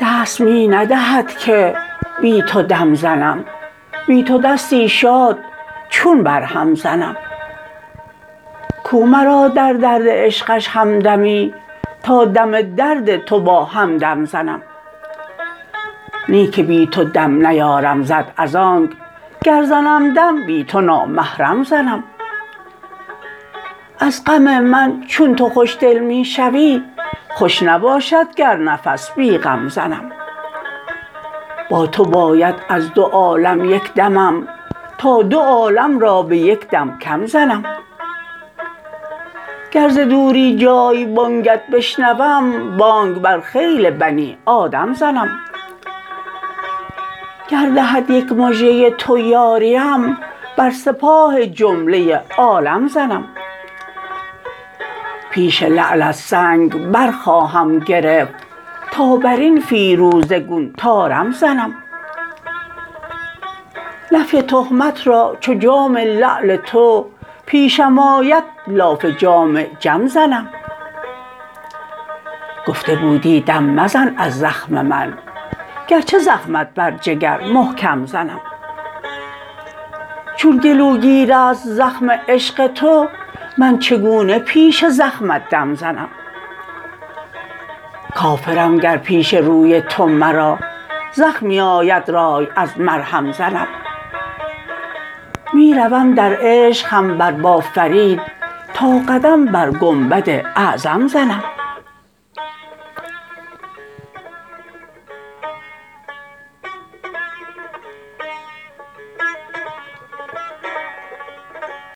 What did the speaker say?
دست می ندهد که بی تو دم زنم بی تو دستی شاد چون بر هم زنم. کو مرا در درد عشقش همدمی تا دم درد تو با همدم زنم. نی که بی تو دم نیارم زد از آنک گر زنم دم بی تو نامحرم زنم. از غم من چون تو خوش دل می شوی خوش نباشد گر نفس بی غم زنم. با تو باید از دو عالم یک دمم تا دو عالم را به یک دم کم زنم. گر ز دوری جای بانگت بشنوم بانگ بر خیل بنی آدم زنم. گر دهد یک مژه تو یاریم بر سپاه جمله عالم زنم. پیش لعلت سنگ برخواهم گرفت تا برین فیروزه گون طارم زنم. نفی تهمت را چو جام لعل تو پیشم آید لاف جام جم زنم. گفته بودی دم مزن از زخم من گرچه زخمت بر جگر محکم زنم. چون گلوگیر است زخم عشق تو من چگونه پیش زخمت دم زنم؟ کافرم گر پیش روی تو مرا زخمی آید رای از مرهم زنم. می روم در عشق هم بر با فرید تا قدم بر گنبد اعظم زنم.